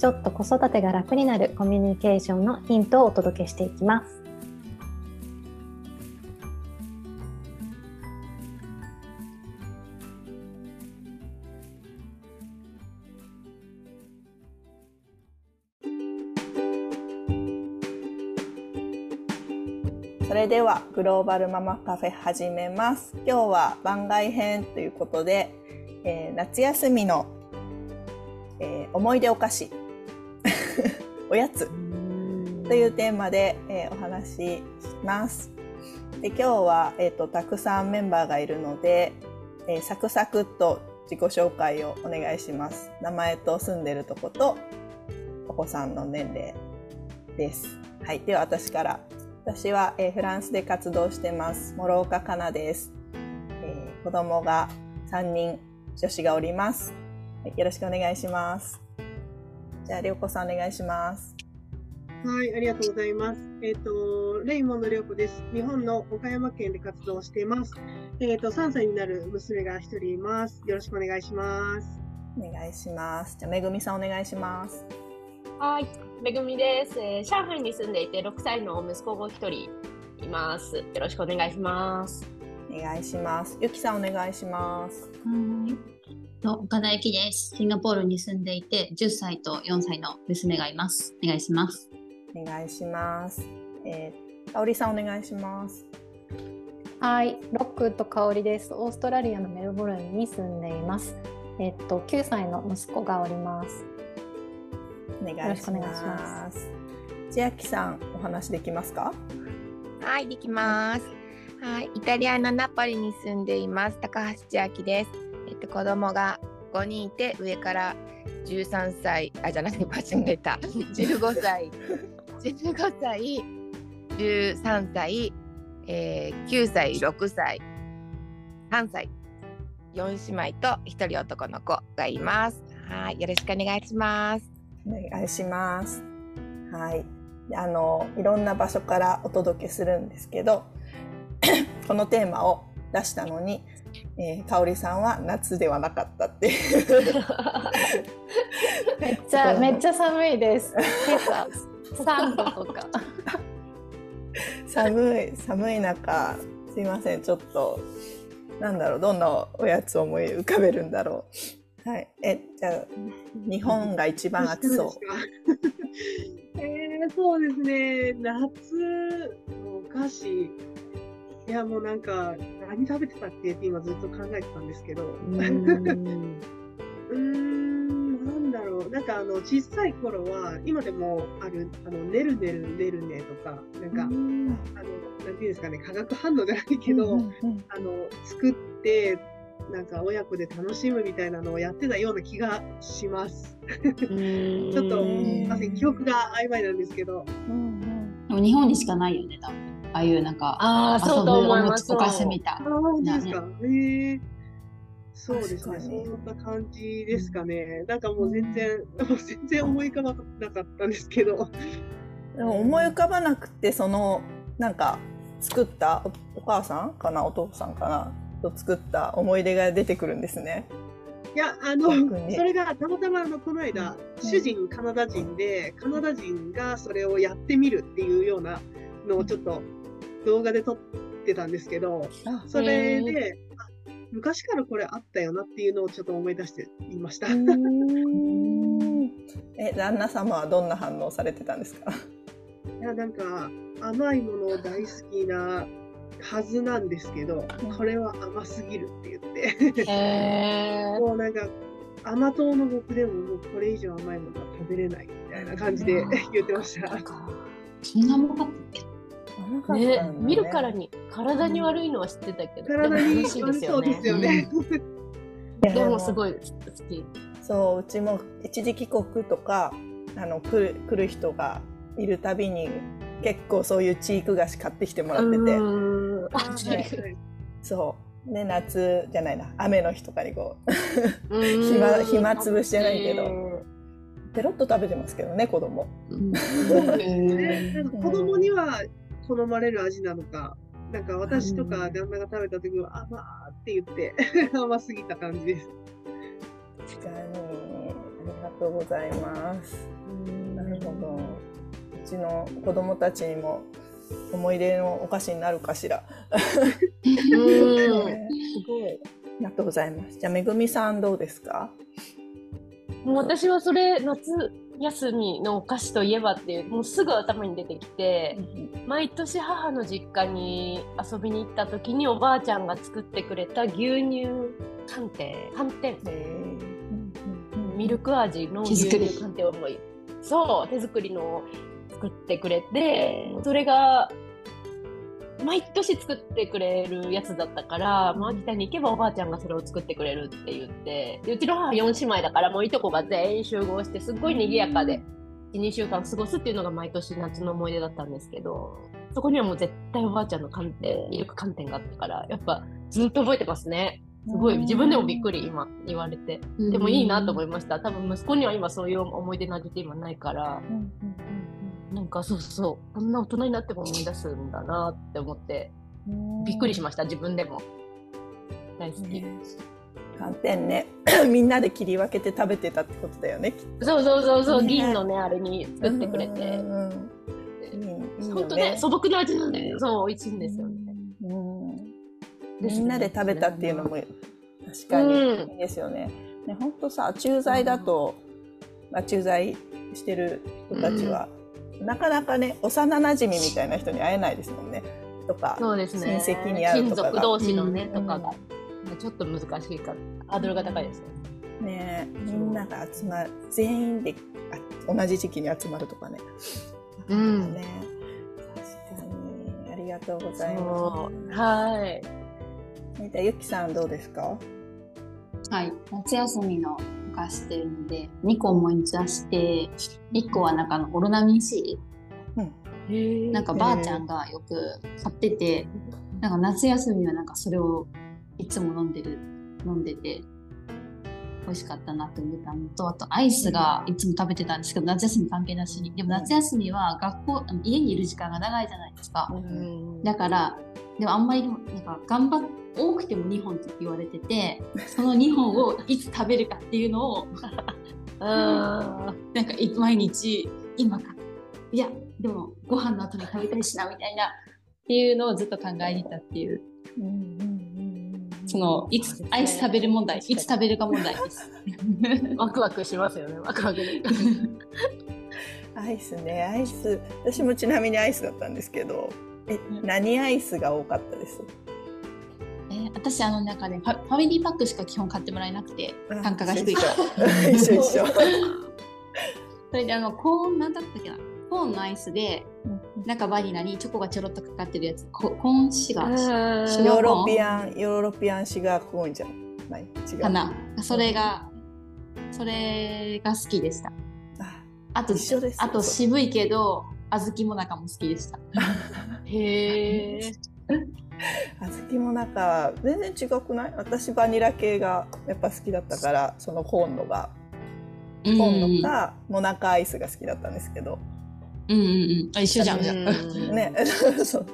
ちょっと子育てが楽になるコミュニケーションのヒントをお届けしていきますそれではグローバルママカフェ始めます。今日は番外編ということで、えー夏休みの、えー思い出お菓子おやつというテーマで、えーお話しします。で今日は、えー、とたくさんメンバーがいるので、えーサクサクっと自己紹介をお願いします。名前と住んでるとことお子さんの年齢です。はい、では私から私は、えーフランスで活動してます諸岡かなです、えー子供が3人女子がおります、はいよろしくお願いしますじゃありょうこさんお願いしますはい、ありがとうございます。えっ、と、レイモンド涼子です。日本の岡山県で活動しています。えっ、と、3歳になる娘が1人います。よろしくお願いします。お願いしますじゃあめぐみさんお願いしますはい、めぐみです、えー上海に住んでいて6歳の息子が1人います。よろしくお願いします。お願いしますゆきさんお願いしますはい。と岡田由紀です。シンガポールに住んでいて、10歳と4歳の娘がいます。お願いします。お願いしますえー、かおりさんお願いしますはい、ロックと香りです。オーストラリアのメルボルンに住んでいます。えっと9歳の息子がおります。お願いしよろしくお願いしまます千秋さんお話できますか？はい、できます。はい、イタリアのナポリに住んでいます。高橋千秋です。えっと、子供が5人いて、上から13歳、あ、じゃなくて間違えた。15歳、15歳、13歳、えー、9歳、6歳、3歳、4姉妹と1人男の子がいます。はい、よろしくお願いします。お願いします。はい。であの、いろんな場所からお届けするんですけど、このテーマを出したのに、えー、かおりさんは夏ではなかったっていう。めっちゃめっちゃ寒いです。今朝3度とか。寒い、寒い中、すいません、ちょっと、なんだろう、どんなおやつを思い浮かべるんだろう。はい。え、じゃあ、日本が一番暑そう。えー、そうですね。夏のお菓子。いや、もうなんか、何食べてたっけって今ずっと考えてたんですけど。う ーん、なんだろう。なんかあの、小さい頃は、今でもある、あの、ねるねるねるねとか、なんか、あの、なんていうんですかね、化学反応じゃないけど、あの、作って、なんか親子で楽しむみたいなのをやってたような気がします。ちょっと、すいません、記憶が曖昧なんですけど。でも日本にしかないよね、多分。ああいうなんか、ああ、そうと思います。お菓子みたいあ。あ、本当ですか。へえそうですね。そんな感じですかね。なんかもう全然、も う全然思い浮かばなかったんですけど。でも思い浮かばなくてそのなんか作ったおお母さんかなお父さんかなと作った思い出が出てくるんですね。いや、あの、それがたまたまあのこの間、主人カナダ人で、カナダ人がそれをやってみるっていうようなのをちょっと動画で撮ってたんですけど、それで、あ昔からこれあったよなっていうのをちょっと思い出して言いました。え旦那様はどんな反応されてたんですか？いや、なんか、甘いもの大好きなはずなんですけど、これは甘すぎるって言って、へ もうなんか、甘党の僕でももうこれ以上甘いものは食べれないみたいな感じで 言ってました。そんなもんかったっけ？ーね、見るからに体に悪いのは知ってたけど、体にでも美味しいですよそうですね。よね。でもすごい好き。そううちも一時帰国とかあの来る来る人がいるたびに結構そういうチーク菓子買ってきてもらってて、うん。あ ねそう。で夏じゃないな。雨の日とかにこううん。暇暇つぶしじゃないけど。ペロッと食べてますけどね子供。子供には好まれる味なのか、なんか私とか旦那が食べた時は甘ーって言って 甘すぎた感じです。確かに。ありがとうございます。なるほど。うちの子供たちにも思い出のお菓子になるかしら。うん。すごい。ありがとうございます。じゃあめぐみさんどうですか？もう私はそれ夏休みのお菓子といえばっていうもうすぐ頭に出てきて毎年母の実家に遊びに行った時におばあちゃんが作ってくれた牛乳寒天。寒天。ミルク味の牛手作り乳寒天をそう手作りのを作ってくれてそれが毎年作ってくれるやつだったから、もう秋田に行けばおばあちゃんがそれを作ってくれるって言ってでうちの母4姉妹だからもういとこが全員集合してすっごい賑やかで12週間過ごすっていうのが毎年夏の思い出だったんですけどそこにはもう絶対おばあちゃんの寒天ミルク寒天があったからやっぱずっと覚えてますね。すごい自分でもびっくり今言われて。でもいいなと思いました。多分息子には今そういう思い出の味って今ないからなんかそうそう。こんな大人になっても思い出すんだなって思って。びっくりしました自分でも。大好き、寒天ね。みんなで切り分けて食べてたってことだよねそうそうそうそう、ね。銀のねあれにと作ってくれて。うんうん本当ね素朴な味なんでそう美味しいんですよね、うんみんなで食べたっていうのも確かにいいですよね。ね本当さ駐在だと、まあ、駐在してる人たちは、なかなかね幼馴染みたいな人に会えないですもんね。とかそうですね。親戚に会う親とか同士のね、うん。とかが。ちょっと難しいか。らハードルが高いですね。ねみんなが集まる全員であ同じ時期に集まるとかね。うん。ね確かに。ありがとうございそう。ます。はいじゃあゆきさんどうですか？はい、夏休みのお菓子っていうので2個思い出して1個はなんかあのオロナミン C うん。なんかばあちゃんがよく買っててなんか夏休みはなんかそれをいつも飲んでる飲んでて美味しかったなって思ったのとあとアイスがいつも食べてたんですけど夏休み関係なしに。でも夏休みは学校あの家にいる時間が長いじゃないですか。うん。だからでもあんまりなんか頑張っ多くても2本って言われててその2本をいつ食べるかっていうのを あなんかい毎日今か。いやでもご飯の後に食べたいしなみたいなっていうのをずっと考えに行ったっていう。うんうんうんそのいつアイス食べる問題いつ食べるか問題です。ー ワクワクしますよねワクワクで。アイスねアイス。私もちなみにアイスだったんですけどえ何アイスが多かったです？えー私あの中でファファミリーパックしか基本買ってもらえなくて単価が低いから。一緒。一緒 それであのコーンなんだったっけな？コーンのアイスで中バニラにチョコがちょろっとかかってるやつ。ココーンシュガー。ヨーロピアンヨーロピアンシュガーコーンじゃない？違う。かな。それがそれが好きでした。ああとあと渋いけど小豆もなかも好きでした。へえ小豆もなか全然違くない？私バニラ系がやっぱ好きだったからそのコーンのが。コーンのかモナカアイスが好きだったんですけど。うんうんうん。あ一緒じゃん。じゃんね。そう。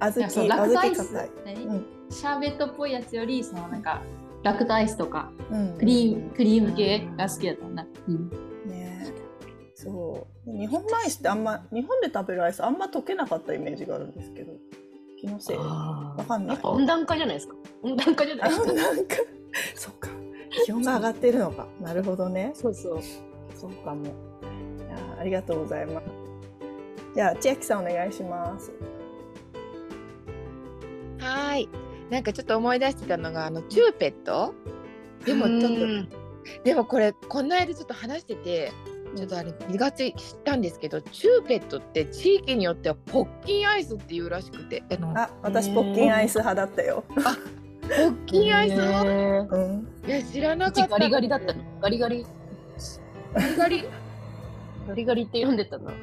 小豆小豆ラクトアイス硬い、何？うん。シャーベットっぽいやつよりそのなんかラクトアイスとかうん。クリームクリーム系が好きだったんだ、うん、ね。そう。日本のアイスってあんま日本で食べるアイスあんま溶けなかったイメージがあるんですけど気のせい。わかんない。温暖化じゃないですか。温暖化じゃないあですか。なんかそっか。気温が上がってるのか。なるほどね。そうそう。そうかもいやありがとうございます。じゃあ千秋さんお願いします。はーい。なんかちょっと思い出してたのがあのチューペット？でもちょっとでもこれこの間ちょっと話してて。ちょっとあれ気がつい知ったんですけどチューペットって地域によってはポッキンアイスっていうらしくてあのあ私ポッキンアイス派だったよポッキンアイス派？いや知らなかったガリガリだったのガリガリガリガリ？ガリガリって読んでたな。へえ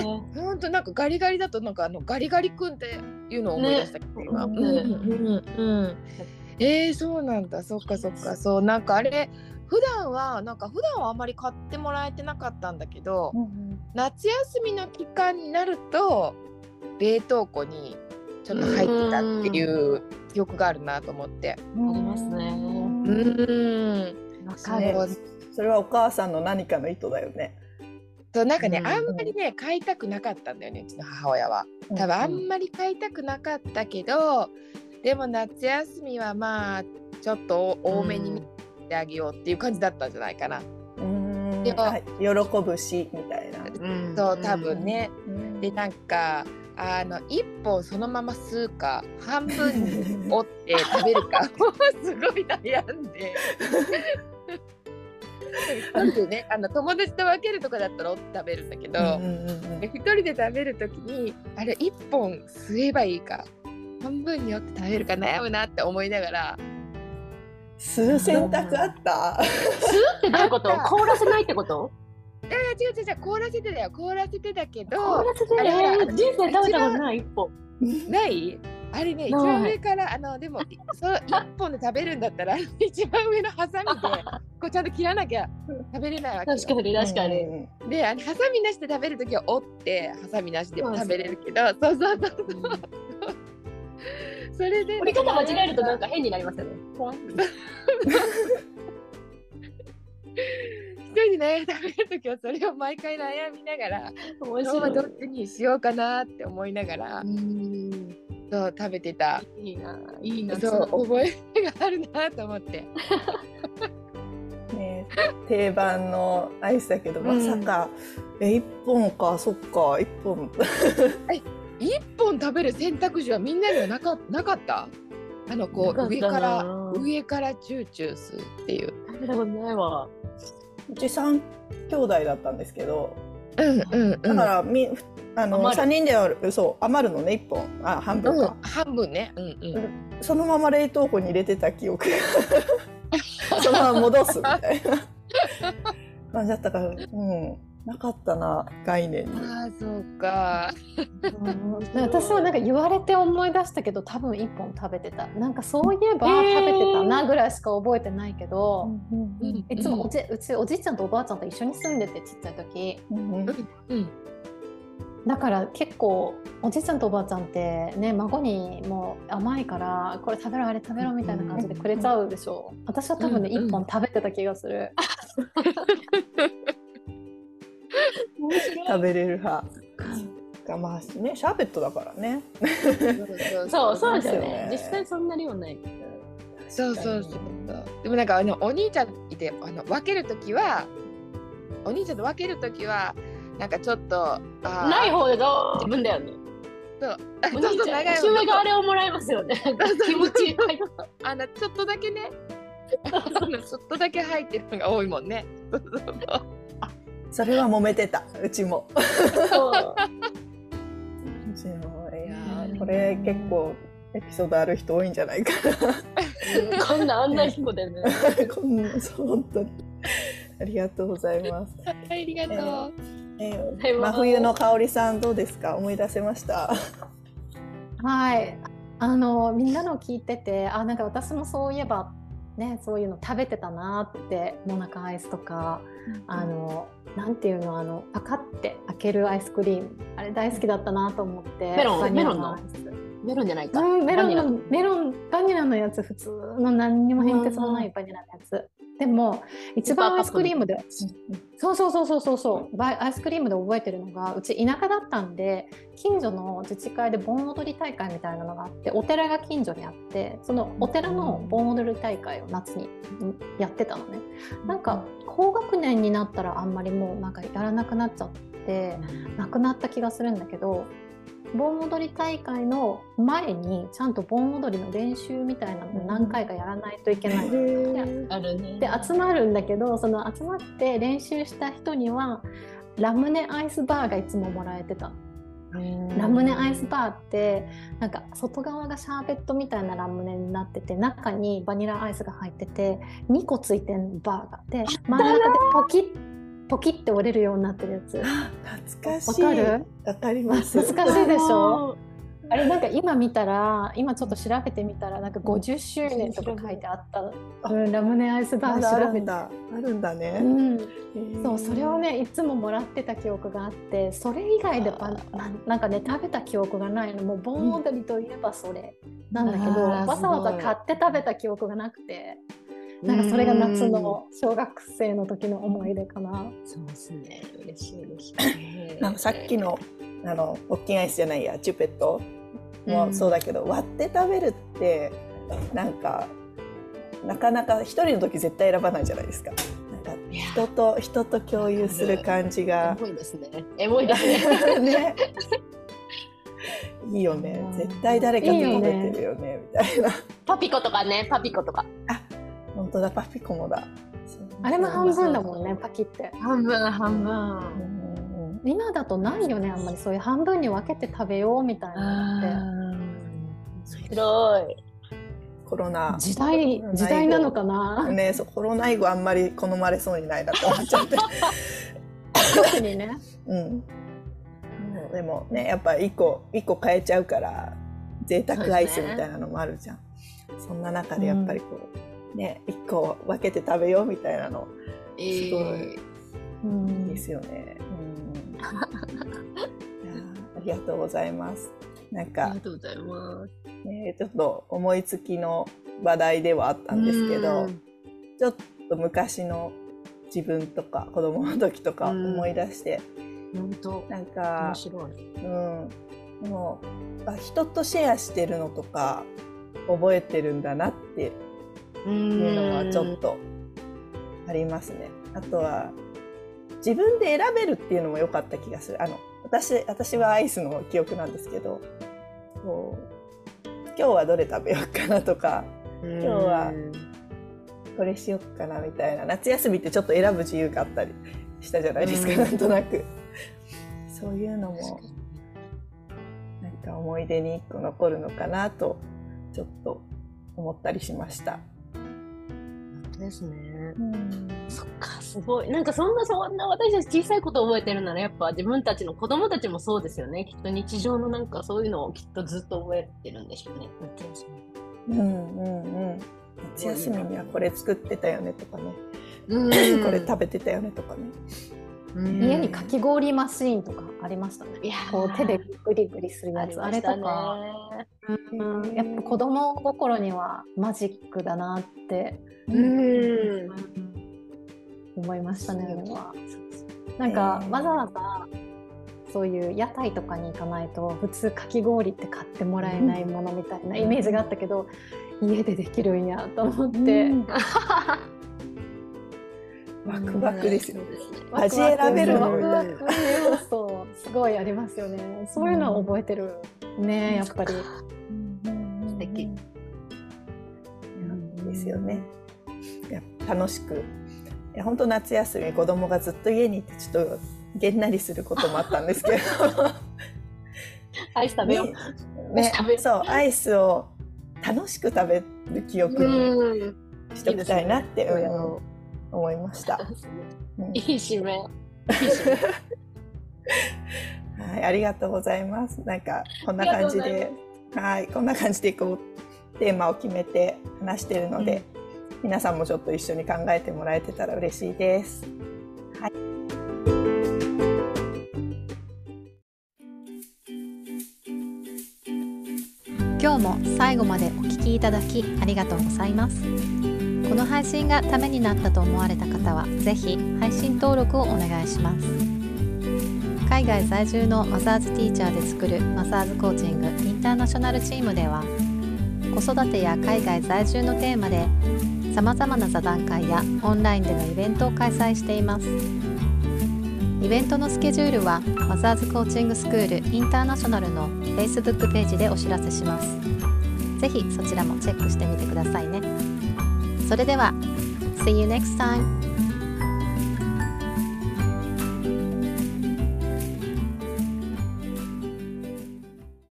え。ほんとなんかガリガリだとなんかあのガリガリ君っていうのを思い出したけど、今。ねうんうんうん。えー、そうなんだ。そっかそっか。そうなんかあれ普段はなんか普段はあんまり買ってもらえてなかったんだけど、夏休みの期間になると冷凍庫にちょっと入ってたっていう記憶があるなと思って。ありますね。うーん。わそうかる。それはお母さんの何かの意図だよね。そうなんかね、うんあんまりね買いたくなかったんだよねうちの母親は。多分あんまり買いたくなかったけど、でも夏休みはまあちょっと多めに見てあげようっていう感じだったんじゃないかな。うんでもあ喜ぶしみたいな。うんそう多分。ね。うんでなんかあの一本そのまま吸うか半分に折って食べるか すごい悩んで。なんでねあの友達と分けるとかだったら折って食べるんだけど。う一人で食べるときにあれ一本吸えばいいか半分に折って食べるか悩むなって思いながら吸う選択あった？ってどういうこと？凍らせないってこと？いやいや違う違う違う。凍らせてだよ。凍らせてだけ凍どらせてあれほらえー人生食べたことない？一歩。ない？あれね一番上からあのでもいその一本で食べるんだったら一番上のハサミで こうちゃんと切らなきゃ食べれないわけよ。確かに確かに。うん。であのハサミなしで食べるときは折ってハサミなしでも食べれるけどそうそうそうそう。それで折り方間違えるとなんか変になりますよね。一人で食べるときはそれを毎回悩みながら面今日はど白っちにしようかなって思いながらい。そう食べてた。いいな、いいな。そう覚えがあるなと思って。ね、定番のアイスだけど、まさか、え一本かそっか一本。一本食べる選択肢はみんなにはなかなかった？あのこう上から上からチューチューするっていう。うち三兄弟だったんですけど。うんうんうん。だから、みあの三人ではそう余るのね一本。あ半分うんか、半分ね。うんうん。そのまま冷凍庫に入れてた記憶。が そのまま戻すみたいな。感じだったからうんなかったな概念に。ああそうか。うん。私はなんか言われて思い出したけど多分一本食べてた。なんかそういえば食べてたなぐらいしか覚えてないけど、うんいつもおじうちおじいちゃんとおばあちゃんと一緒に住んでてちっちゃい時。うんうんうん。だから結構おじいちゃんとおばあちゃんってね孫にもう甘いからこれ食べろあれ食べろみたいな感じでくれちゃうでしょ。私は多分ねうんうん。一本食べてた気がする食べれる派。がまあねシャーベットだからね。そう、そうですよね。ね。実際そんな量ない。そうそうそう。でもなんかあのお兄ちゃんいてあの分けるときはお兄ちゃんと分けるときはなんかちょっとあーない方が自分だよね。そう。ちゃん、そう長い年上があれをもらえますよね。気持ちいい。あのちょっとだけね。ちょっとだけ入ってるのが多いもんね。そうそうそうそれは揉めてたうちも。そう。うちもいやーこれ結構エピソードある人多いんじゃないか こんなあんな彦でね。な こんなそう本当に。ありがとうございます、ありがとう、えーでも真冬の香りさんどうですか？思い出せました？はい。あのみんなの聞いててあなんか私もそういえばねそういうの食べてたなってモナカアイスとかあのなんていうのあのパカって開けるアイスクリーム。あれ大好きだったなと思ってメロン？メロンの？メロンじゃないか。うん、メロンの。メロンバニラのやつ普通の何にも変哲もないバニラのやつでも一番アイスクリームでそうそうそうそうそうそう。バイアイスクリームで覚えてるのがうち田舎だったんで近所の自治会で盆踊り大会みたいなのがあってお寺が近所にあってそのお寺の盆踊り大会を夏にんやってたのね。なんか高学年になったらあんまりもうなんかやらなくなっちゃってなくなった気がするんだけど盆踊り大会の前にちゃんと盆踊りの練習みたいなのを何回かやらないといけないの。あるね。で集まるんだけどその集まって練習した人にはラムネアイスバーがいつももらえてた。ラムネアイスバーってなんか外側がシャーベットみたいなラムネになってて中にバニラアイスが入ってて2個ついてるバーがあって真ん中でポキッポキって折れるようになってるやつ。懐かしい。わかる？わかります。懐かしいでしょ？あれなんか今見たら今ちょっと調べてみたらなんか50周年とか書いてあった、うん、ラムネアイスバー調べて。るんだあるんだね、うん、そうそれをねいつももらってた記憶があってそれ以外でパンななんかね食べた記憶がないの。もう盆踊りといえばそれなんだけど、わざわざ買って食べた記憶がなくてなんかそれが夏の小学生の時の思い出かな。そうですね。嬉しいですね。なんかさっきのあのポッキンアイスじゃないやチュペットもそうだけど、割って食べるってなんかなかなか一人の時絶対選ばないじゃないですか。人と人と共有する感じがエモいですね。エモいですね。ね。いいよね。絶対誰かと食べてるよねみたいな。パピコとかね、パピコとか。本当だパピコもだ。あれも半分だもんねパキって。半分半うん分。うんうん今だとないよねあんまりそういう半分に分けて食べようみたいなのって。広い。コロナ時代時代なのかな、ねそうコロナ以後あんまり好まれそうにないなと思っちゃって。特にね。うん。でもねやっぱ一個一個変えちゃうから贅沢アイスみたいなのもあるじゃん。そんな中でやっぱりこう、ね一個分けて食べようみたいなの。えすごい。ーうん。ですよね。うん、ありがとうございます。なんありかが、とうございます。ね、ちょっと思いつきの話題ではあったんですけど、うん。ちょっと昔の自分とか子供の時とか思い出して、本当。なんか面、白い。うん、でもあ人とシェアしてるのとか覚えてるんだなってういうのはちょっとありますね。あとは自分で選べるっていうのも良かった気がする。あの私私はアイスの記憶なんですけど、こう今日はどれ食べようかなとか今日はこれしようかなみたいな夏休みってちょっと選ぶ自由があったりしたじゃないですか、うんなんとなく。そういうのもなんか思い出に一個残るのかなとちょっと思ったりしました。ですね。うんそっか、すごい。なんかそんな、そんな私たち小さいこと覚えてるなら、やっぱ自分たちの子供たちもそうですよね。きっと日常のなんかそういうのをきっとずっと覚えてるんでしょうね。夏休みうんうんうん。夏休みにはこれ作ってたよねとかね、うん これ食べてたよねとかね。家にかき氷マシーンとかありましたね。いやーこう手でグリグリするあやつあれと。か、うん、やっぱ子供心にはマジックだなってうん。思いましたね。なんか、えーわざわざそういう屋台とかに行かないと普通かき氷って買ってもらえないものみたいなイメージがあったけど、家でできるんやと思って、うん ワクワクですよ。そうですね。味選べるのワクワク要素すごいありますよね。そういうのは覚えてるね、やっぱり。素敵。ですよね。楽しく。本当夏休み子供がずっと家にいてちょっとげんなりすることもあったんですけど。アイス食べよう。ねねそうアイスを楽しく食べる記憶にうん。しておきたいなって、うん思いました。うんいい締め。はい、ありがとうございます。なんかこんな感じで、はい、こんな感じでこうテーマを決めて話してるので、皆さんもちょっと一緒に考えてもらえてたら嬉しいです。今日も最後までお聞きいただきありがとうございます。この配信がためになったと思われた方はぜひ配信登録をお願いします。海外在住のマザーズティーチャーで作るマザーズコーチングインターナショナルチームでは子育てや海外在住のテーマでさまざまな座談会やオンラインでのイベントを開催していますイベントのスケジュールはマザーズコーチングスクールインターナショナルの Facebook ページでお知らせします。ぜひそちらもチェックしてみてくださいね。それでは、See you next time!